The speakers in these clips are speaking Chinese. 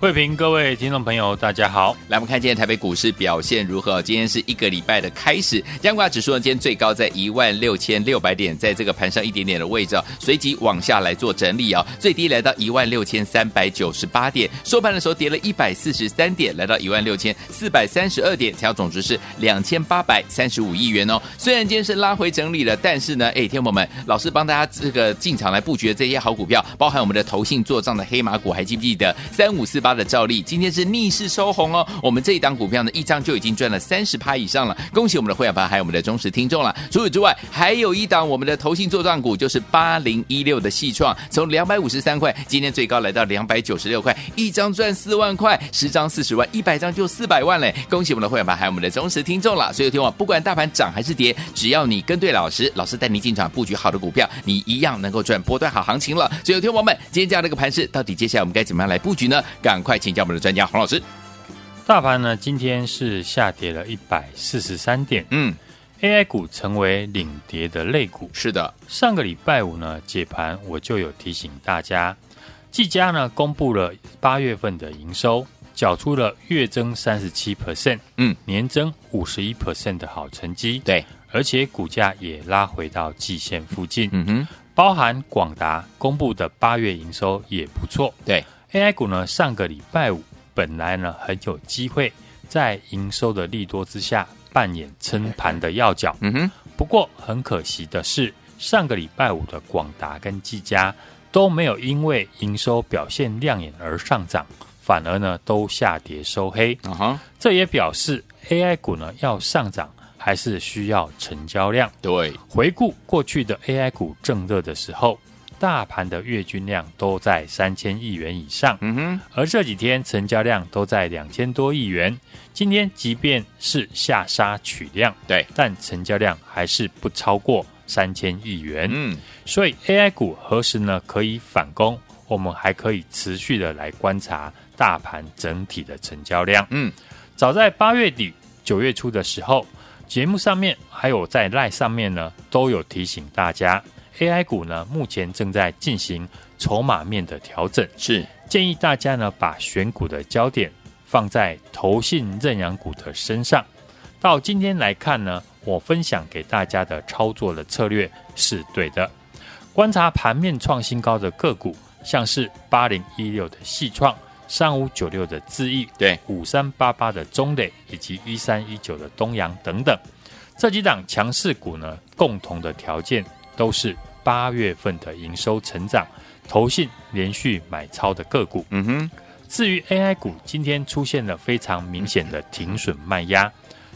慧平，各位听众朋友，大家好。来，我们看今天台北股市表现如何？今天是一个礼拜的开始，加挂指数呢，今天最高在一万六千六百点，在这个盘上一点点的位置，随即往下来做整理啊，最低来到一万六千三百九十八点，收盘的时候跌了一百四十三点，来到一万六千四百三十二点，成交总值是两千八百三十五亿元哦。虽然今天是拉回整理了，但是呢，哎，天友们，老师帮大家这个进场来布局的这些好股票，包含我们的投信做账的黑马股，还记不记得三五四八的照例？今天是逆势收红哦，我们这一档股票呢，一张就已经赚了三十趴以上了，恭喜我们的会员朋友还有我们的忠实听众了。除此之外，还有一档我们的投信作帐股，就是八零一六的细创，从两百五十三块，今天最高来到两百九十六块，一张赚四万块，十张四十万，一百张就四百万嘞！恭喜我们的会员朋友还有我们的忠实听众了。所以有听我不管大盘涨还是跌，只要你跟对老师，老师带你进场布局好的股票，你一样能够赚波段好行情了。所以有听我们今天这样的一个盘势，到底接下来我们该怎么样来布局呢？赶快请教我们的专家黄老师。大盘呢，今天是下跌了一百四十三点。嗯，AI 股成为领跌的类股。是的，上个礼拜五呢，解盘我就有提醒大家，技嘉呢公布了八月份的营收，缴出了月增三十七 percent，嗯，年增五十一 percent 的好成绩。对，而且股价也拉回到季线附近。嗯哼，包含广达公布的八月营收也不错。对，AI 股呢，上个礼拜五。本来呢，很有机会在营收的利多之下扮演撑盘的要角。嗯哼。不过很可惜的是，上个礼拜五的广达跟技嘉都没有因为营收表现亮眼而上涨，反而呢都下跌收黑。啊哈。这也表示 AI 股呢要上涨，还是需要成交量。对。回顾过去的 AI 股正热的时候。大盘的月均量都在三千亿元以上，嗯哼，而这几天成交量都在两千多亿元。今天即便是下杀取量，对，但成交量还是不超过三千亿元。嗯，所以 AI 股何时呢可以反攻？我们还可以持续的来观察大盘整体的成交量。嗯，早在八月底九月初的时候，节目上面还有在 LINE 上面呢，都有提醒大家。AI 股呢，目前正在进行筹码面的调整，是建议大家呢把选股的焦点放在投信认养股的身上。到今天来看呢，我分享给大家的操作的策略是对的。观察盘面创新高的个股，像是八零一六的细创、三五九六的智易、对五三八八的中磊以及一三一九的东阳等等，这几档强势股呢，共同的条件都是。八月份的营收成长，投信连续买超的个股。嗯哼，至于 AI 股，今天出现了非常明显的停损卖压。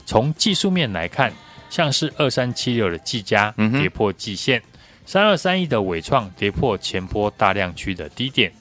从技术面来看，像是二三七六的技嘉跌破季线，三二三一的伟创跌破前波大量区的低点，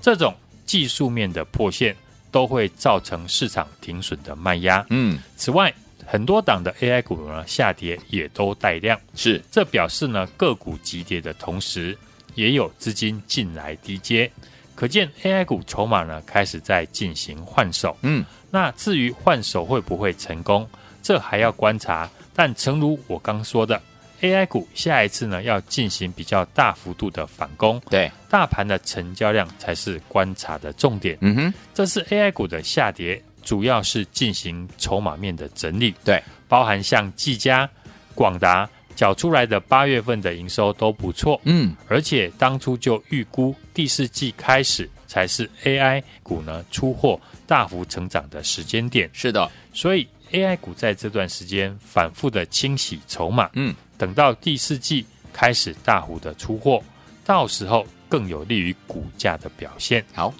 这种技术面的破线都会造成市场停损的卖压。嗯，此外。很多档的 AI 股呢下跌也都带量，是这表示呢个股急跌的同时，也有资金进来低接，可见 AI 股筹码呢开始在进行换手。嗯，那至于换手会不会成功，这还要观察。但诚如我刚说的，AI 股下一次呢要进行比较大幅度的反攻，对大盘的成交量才是观察的重点。嗯哼，这是 AI 股的下跌。主要是进行筹码面的整理，对，包含像技嘉、广达缴出来的八月份的营收都不错，嗯，而且当初就预估第四季开始才是 AI 股呢出货大幅成长的时间点，是的，所以 AI 股在这段时间反复的清洗筹码，嗯，等到第四季开始大幅的出货，到时候更有利于股价的表现。好。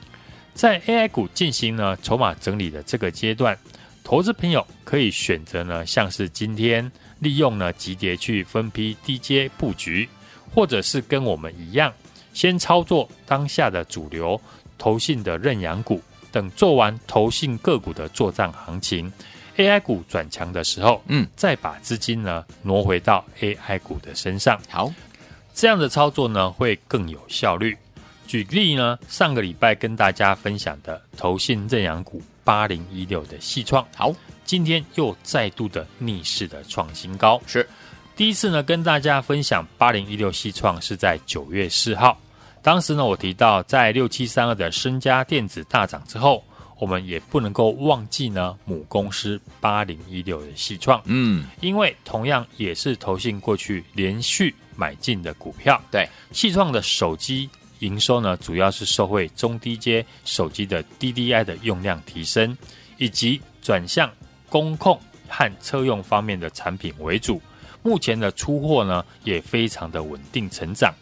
在 AI 股进行呢筹码整理的这个阶段，投资朋友可以选择呢，像是今天利用呢急跌去分批低阶布局，或者是跟我们一样，先操作当下的主流投信的认养股，等做完投信个股的作帐行情，AI 股转强的时候，嗯，再把资金呢挪回到 AI 股的身上。好，这样的操作呢会更有效率。举例呢，上个礼拜跟大家分享的投信认养股八零一六的细创，好，今天又再度的逆势的创新高。是。第一次呢，跟大家分享八零一六细创是在九月四号，当时呢，我提到在六七三二的身家电子大涨之后，我们也不能够忘记呢母公司八零一六的细创，嗯，因为同样也是投信过去连续买进的股票，对，细创的手机。营收呢，主要是受惠中低阶手机的 DDI 的用量提升，以及转向工控和车用方面的产品为主。目前的出货呢，也非常的稳定成长。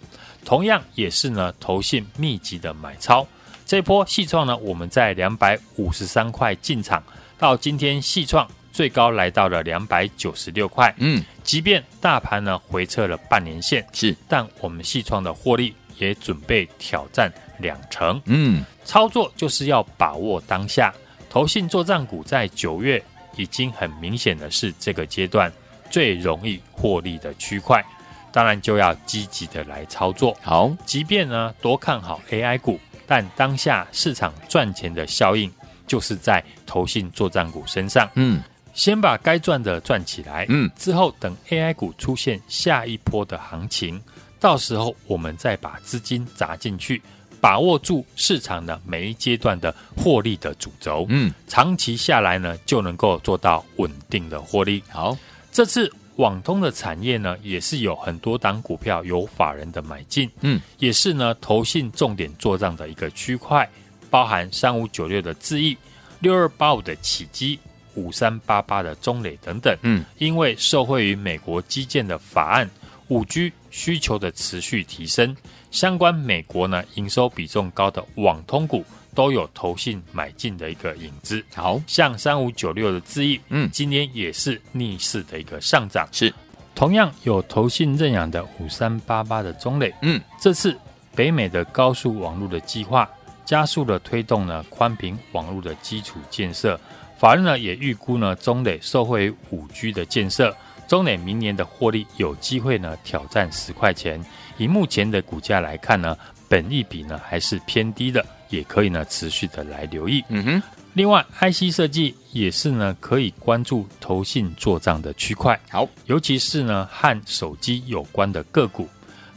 同样也是呢，投信密集的买超。这波细创呢，我们在两百五十三块进场，到今天细创最高来到了两百九十六块。嗯，即便大盘呢回撤了半年线，是，但我们细创的获利。也准备挑战两成，嗯，操作就是要把握当下。投信作战股在九月已经很明显的是这个阶段最容易获利的区块，当然就要积极的来操作。好，即便呢多看好 AI 股，但当下市场赚钱的效应就是在投信作战股身上。嗯，先把该赚的赚起来，嗯，之后等 AI 股出现下一波的行情。到时候我们再把资金砸进去，把握住市场的每一阶段的获利的主轴，嗯，长期下来呢就能够做到稳定的获利。好，这次网通的产业呢也是有很多档股票有法人的买进，嗯，也是呢投信重点做账的一个区块，包含三五九六的智易、六二八五的起基、五三八八的中磊等等，嗯，因为受惠于美国基建的法案。五 G 需求的持续提升，相关美国呢营收比重高的网通股都有投信买进的一个影子。好像三五九六的智易，嗯，今天也是逆势的一个上涨。是，同样有投信认养的五三八八的中磊，嗯，这次北美的高速网络的计划加速了推动呢宽频网络的基础建设，法人呢也预估呢中磊受惠于五 G 的建设。中磊明年的获利有机会呢挑战十块钱，以目前的股价来看呢，本益比呢还是偏低的，也可以呢持续的来留意。嗯哼，另外 IC 设计也是呢可以关注投信做账的区块。好，尤其是呢和手机有关的个股，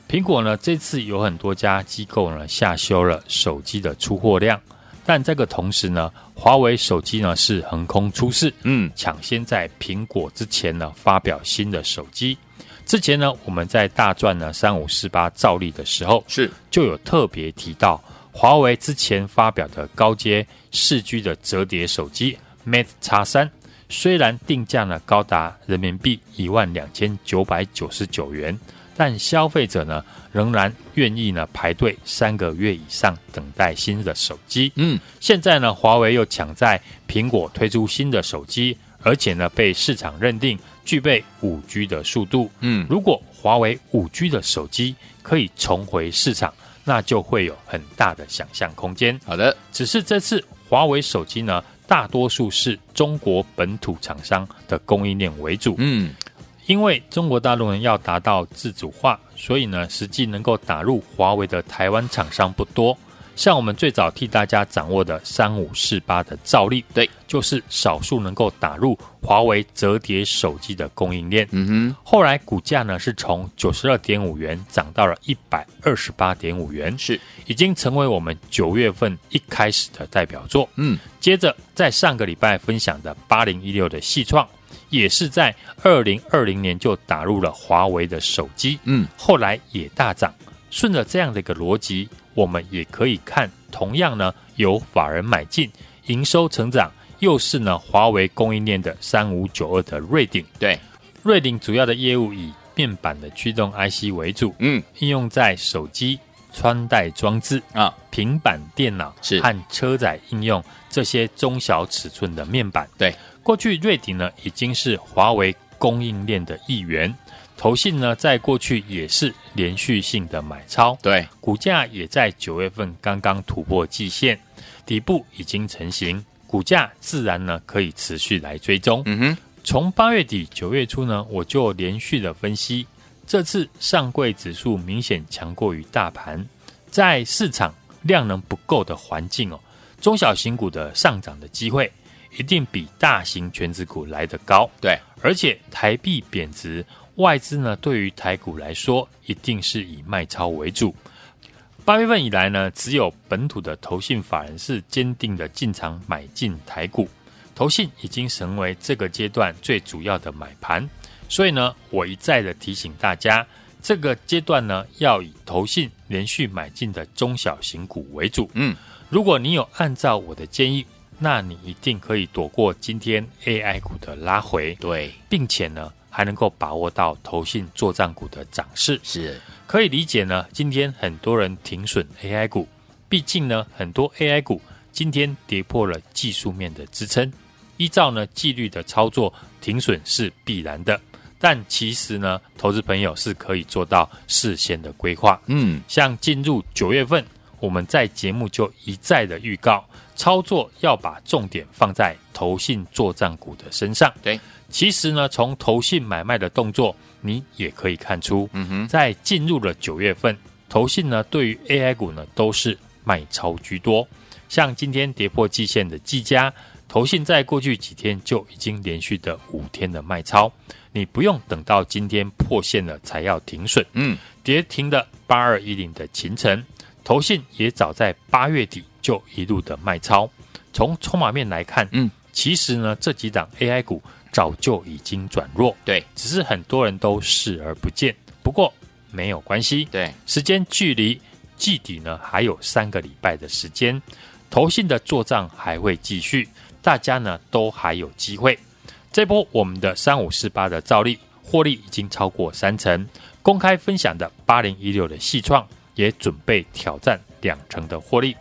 苹果呢这次有很多家机构呢下修了手机的出货量。但这个同时呢，华为手机呢是横空出世，嗯，抢先在苹果之前呢发表新的手机。之前呢，我们在大赚呢三五四八照例的时候，是就有特别提到华为之前发表的高阶四 G 的折叠手机 Mate X 三，虽然定价呢高达人民币一万两千九百九十九元。但消费者呢，仍然愿意呢排队三个月以上等待新的手机。嗯，现在呢，华为又抢在苹果推出新的手机，而且呢，被市场认定具备五 G 的速度。嗯，如果华为五 G 的手机可以重回市场，那就会有很大的想象空间。好的，只是这次华为手机呢，大多数是中国本土厂商的供应链为主。嗯。因为中国大陆人要达到自主化，所以呢，实际能够打入华为的台湾厂商不多。像我们最早替大家掌握的三五四八的兆利，对，就是少数能够打入华为折叠手机的供应链。嗯哼，后来股价呢是从九十二点五元涨到了一百二十八点五元，是已经成为我们九月份一开始的代表作。嗯，接着在上个礼拜分享的八零一六的细创。也是在二零二零年就打入了华为的手机，嗯，后来也大涨。顺着这样的一个逻辑，我们也可以看，同样呢有法人买进，营收成长，又是呢华为供应链的三五九二的瑞鼎，对，瑞鼎主要的业务以面板的驱动 IC 为主，嗯，应用在手机、穿戴装置啊、平板电脑是。和车载应用这些中小尺寸的面板，对。过去瑞鼎呢已经是华为供应链的一员，投信呢在过去也是连续性的买超，对，股价也在九月份刚刚突破季线，底部已经成型，股价自然呢可以持续来追踪。嗯哼，从八月底九月初呢，我就连续的分析，这次上柜指数明显强过于大盘，在市场量能不够的环境哦，中小型股的上涨的机会一定比大型全值股来得高。对，而且台币贬值，外资呢对于台股来说，一定是以卖超为主。八月份以来呢，只有本土的投信法人是坚定的进场买进台股，投信已经成为这个阶段最主要的买盘。所以呢，我一再的提醒大家，这个阶段呢，要以投信连续买进的中小型股为主。嗯，如果你有按照我的建议，那你一定可以躲过今天 AI 股的拉回。对，并且呢，还能够把握到投信作战股的涨势。是。可以理解呢，今天很多人停损 AI 股，毕竟呢，很多 AI 股今天跌破了技术面的支撑。依照呢纪律的操作，停损是必然的。但其实呢，投资朋友是可以做到事先的规划。嗯，像进入九月份，我们在节目就一再的预告，操作要把重点放在投信作战股的身上。对，其实呢，从投信买卖的动作。你也可以看出，嗯哼，在进入了九月份，投信呢对于 AI 股呢都是卖超居多。像今天跌破季线的技嘉，投信在过去几天就已经连续的五天的卖超，你不用等到今天破线了才要停损。嗯，跌停的八二一零的秦晨，投信也早在八月底就一路的卖超。从筹码面来看，嗯，其实呢这几档 AI 股。早就已经转弱，对，只是很多人都视而不见。不过没有关系，对，时间距离季底呢还有三个礼拜的时间，投信的作帐还会继续，大家呢都还有机会。这波我们的三五四八的照例获利已经超过三成，公开分享的八零一六的细创也准备挑战两成的获利。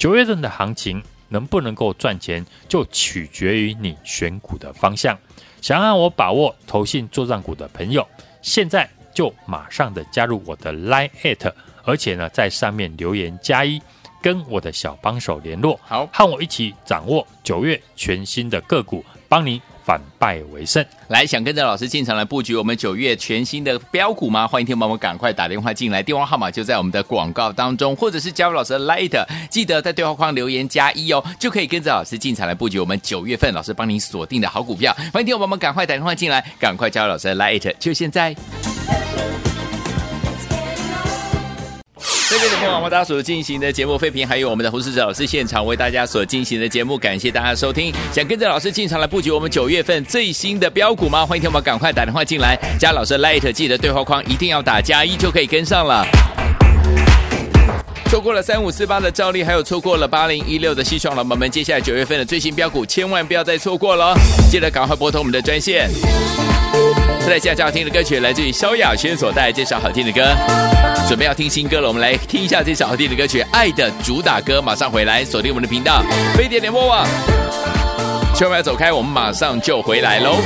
九月份的行情。能不能够赚钱，就取决于你选股的方向。想让我把握投信作帐股的朋友，现在就马上的加入我的 Line at，而且呢，在上面留言加一，跟我的小帮手联络，好，和我一起掌握九月全新的个股，帮你。反败为胜，来想跟着老师进场来布局我们九月全新的标股吗？欢迎听众朋友们赶快打电话进来，电话号码就在我们的广告当中，或者是加入老师的 Light，记得在对话框留言加一哦，就可以跟着老师进场来布局我们九月份老师帮您锁定的好股票。欢迎听众朋友们赶快打电话进来，赶快加入老师的 Light，就现在。这边的朋友们，大家所进行的节目，废评还有我们的胡适哲老师现场为大家所进行的节目，感谢大家收听。想跟着老师进场来布局我们九月份最新的标股吗？欢迎听我们赶快打电话进来，加老师的 Light，记得对话框一定要打加一就可以跟上了。错过了三五四八的赵丽，还有错过了八零一六的西创了，我们接下来九月份的最新标股，千万不要再错过了，记得赶快拨通我们的专线。再来下较好听的歌曲，来自于萧亚轩所带来这首好听的歌。准备要听新歌了，我们来听一下这首好听的歌曲《爱的主打歌》。马上回来，锁定我们的频道，飞碟联播网。千万不要走开，我们马上就回来喽。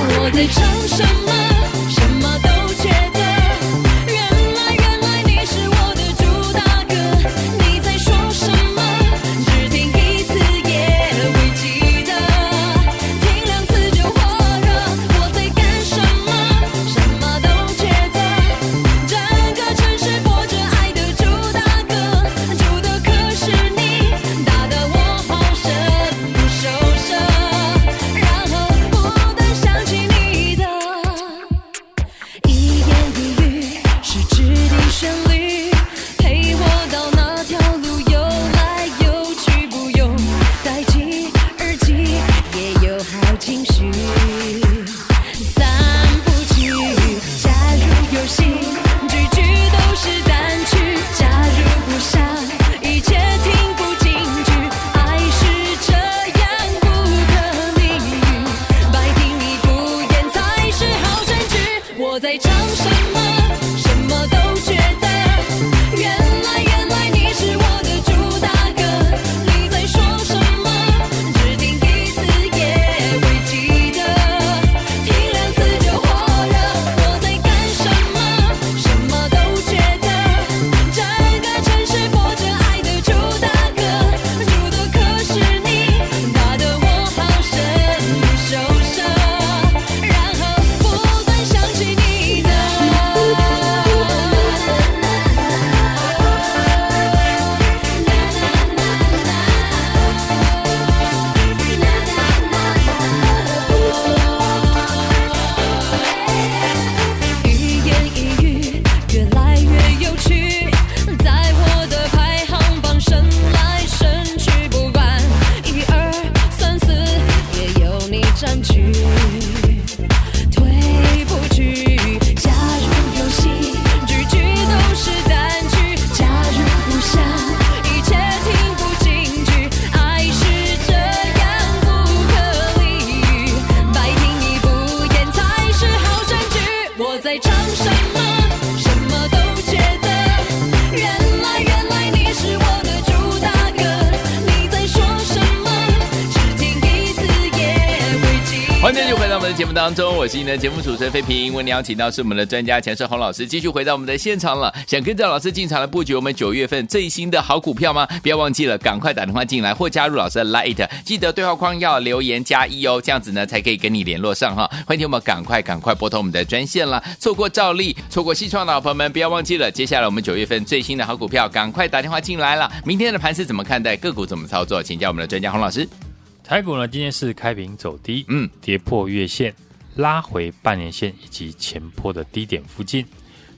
我是你的节目主持人费平。为您邀请到是我们的专家强势洪老师，继续回到我们的现场了。想跟着老师进场来布局我们九月份最新的好股票吗？不要忘记了，赶快打电话进来或加入老师的 Lite，记得对话框要留言加一哦，这样子呢才可以跟你联络上哈。欢迎我们赶快赶快拨通我们的专线了。错过兆利，错过西创的好朋友们，不要忘记了，接下来我们九月份最新的好股票，赶快打电话进来了。明天的盘是怎么看待？个股怎么操作？请教我们的专家洪老师。台股呢，今天是开平走低，嗯，跌破月线，拉回半年线以及前坡的低点附近。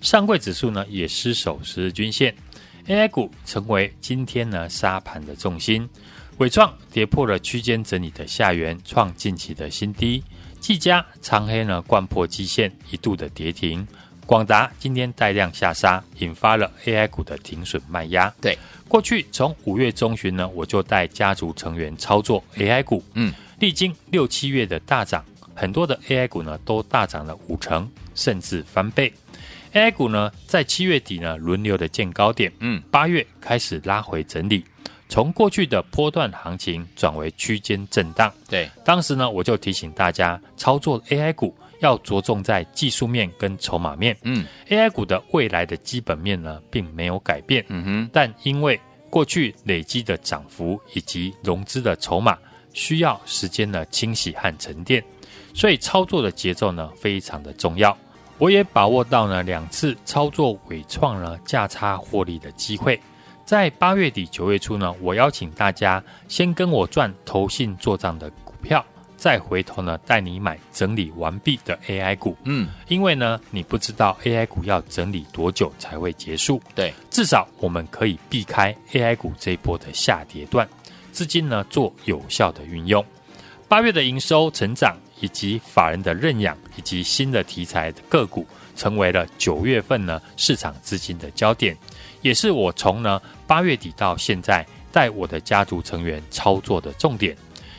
上柜指数呢也失守十日均线，AI 股成为今天呢沙盘的重心。伟创跌破了区间整理的下缘，创近期的新低。技嘉长黑呢贯破基线，一度的跌停。广达今天带量下杀，引发了 AI 股的停损卖压。对，过去从五月中旬呢，我就带家族成员操作 AI 股。嗯，历经六七月的大涨，很多的 AI 股呢都大涨了五成，甚至翻倍。AI 股呢在七月底呢轮流的见高点，嗯，八月开始拉回整理，从过去的波段行情转为区间震荡。对，当时呢我就提醒大家，操作 AI 股。要着重在技术面跟筹码面。嗯，AI 股的未来的基本面呢，并没有改变。嗯哼，但因为过去累积的涨幅以及融资的筹码需要时间的清洗和沉淀，所以操作的节奏呢非常的重要。我也把握到呢两次操作尾创呢价差获利的机会。在八月底九月初呢，我邀请大家先跟我赚投信做账的股票。再回头呢，带你买整理完毕的 AI 股。嗯，因为呢，你不知道 AI 股要整理多久才会结束。对，至少我们可以避开 AI 股这一波的下跌段，资金呢做有效的运用。八月的营收成长，以及法人的认养，以及新的题材的个股，成为了九月份呢市场资金的焦点，也是我从呢八月底到现在带我的家族成员操作的重点。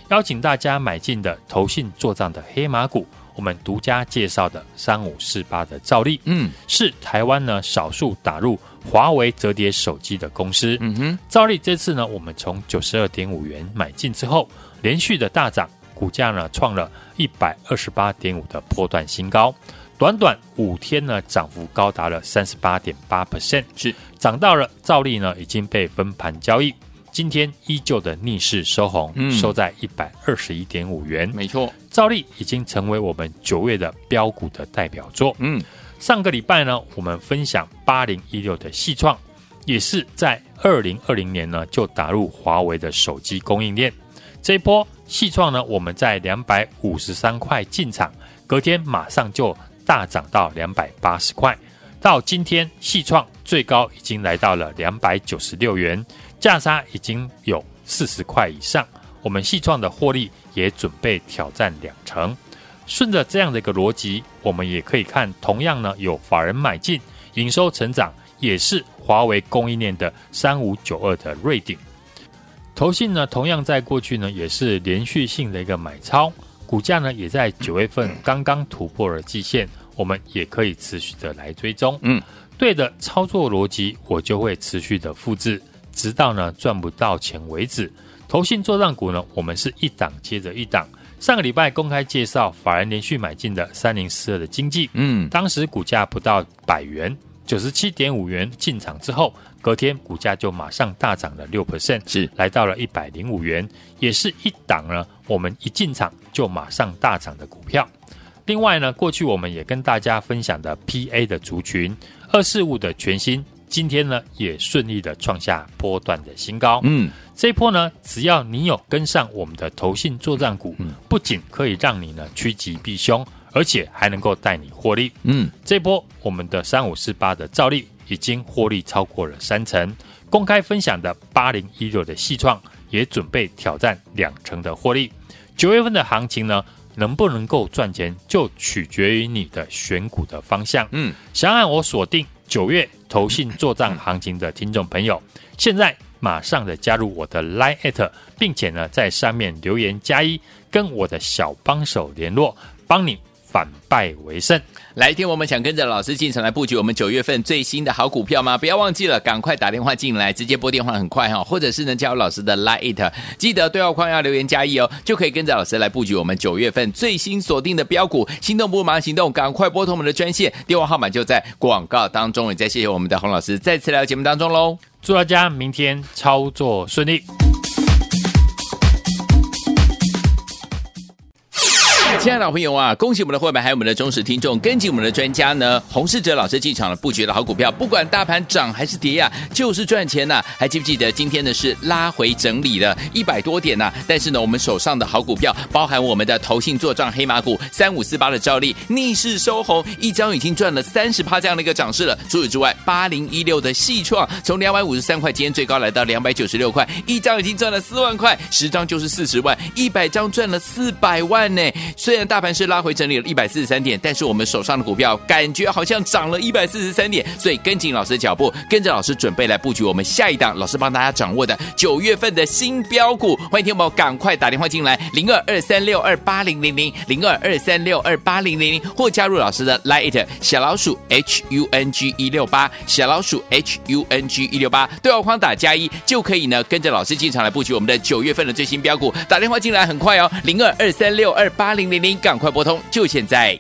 邀请大家买进的投信做账的黑马股，我们独家介绍的三五四八的兆利，嗯，是台湾呢少数打入华为折叠手机的公司。嗯哼，兆利这次呢，我们从九十二点五元买进之后，连续的大涨，股价呢创了一百二十八点五的波段新高，短短五天呢，涨幅高达了三十八点八 percent，是涨到了兆利呢已经被分盘交易。今天依旧的逆势收红，嗯、收在一百二十一点五元。没错，兆利已经成为我们九月的标股的代表作。嗯，上个礼拜呢，我们分享八零一六的细创，也是在二零二零年呢就打入华为的手机供应链。这一波细创呢，我们在两百五十三块进场，隔天马上就大涨到两百八十块。到今天，细创最高已经来到了两百九十六元。价差已经有四十块以上，我们细创的获利也准备挑战两成。顺着这样的一个逻辑，我们也可以看，同样呢有法人买进，营收成长也是华为供应链的三五九二的瑞鼎。投信呢同样在过去呢也是连续性的一个买超，股价呢也在九月份刚刚突破了季线，我们也可以持续的来追踪。嗯，对的操作逻辑，我就会持续的复制。直到呢赚不到钱为止。投信做账股呢，我们是一档接着一档。上个礼拜公开介绍，法人连续买进的三零四二的经济，嗯，当时股价不到百元，九十七点五元进场之后，隔天股价就马上大涨了六 percent，是来到了一百零五元，也是一档呢。我们一进场就马上大涨的股票。另外呢，过去我们也跟大家分享的 PA 的族群二四五的全新。今天呢，也顺利的创下波段的新高。嗯，这一波呢，只要你有跟上我们的投信作战股，嗯，不仅可以让你呢趋吉避凶，而且还能够带你获利。嗯，这波我们的三五四八的照例已经获利超过了三成，公开分享的八零一六的细创也准备挑战两成的获利。九月份的行情呢，能不能够赚钱，就取决于你的选股的方向。嗯，想按我锁定。九月投信做账行情的听众朋友，现在马上的加入我的 Line@，at，并且呢在上面留言加一，跟我的小帮手联络，帮你反败为胜。来天，我们想跟着老师进场来布局我们九月份最新的好股票吗？不要忘记了，赶快打电话进来，直接拨电话很快哈，或者是呢加入老师的 Lite，记得对话框要留言加一哦，就可以跟着老师来布局我们九月份最新锁定的标股。心动不如马上行动，赶快拨通我们的专线，电话号码就在广告当中。也再谢谢我们的洪老师再次来到节目当中喽，祝大家明天操作顺利。亲爱的老朋友啊，恭喜我们的会员还有我们的忠实听众，跟紧我们的专家呢，洪世哲老师进场了布局的好股票，不管大盘涨还是跌呀、啊，就是赚钱呐、还记不记得今天呢是拉回整理了一百多点呐、但是呢，我们手上的好股票，包含我们的投信作账黑马股三五四八的照例逆势收红，一张已经赚了三十趴这样的一个涨势了。除此之外，八零一六的细创从两百五十三块，今天最高来到两百九十六块，一张已经赚了四万块，十张就是四十万，一百张赚了四百万呢。虽然大盘是拉回整理了一百四十三点，但是我们手上的股票感觉好像涨了一百四十三点，所以跟紧老师的脚步，跟着老师准备来布局我们下一档老师帮大家掌握的九月份的新标股。欢迎听友们赶快打电话进来，零二二三六二八零零零零二二三六二八零零零，或加入老师的 Line 小老鼠 H U N G 一六八小老鼠 H U N G 一六八，对话框打加一就可以呢，跟着老师进场来布局我们的九月份的最新标股。打电话进来很快哦，零二二三六二八零零您。赶快拨通，就现在！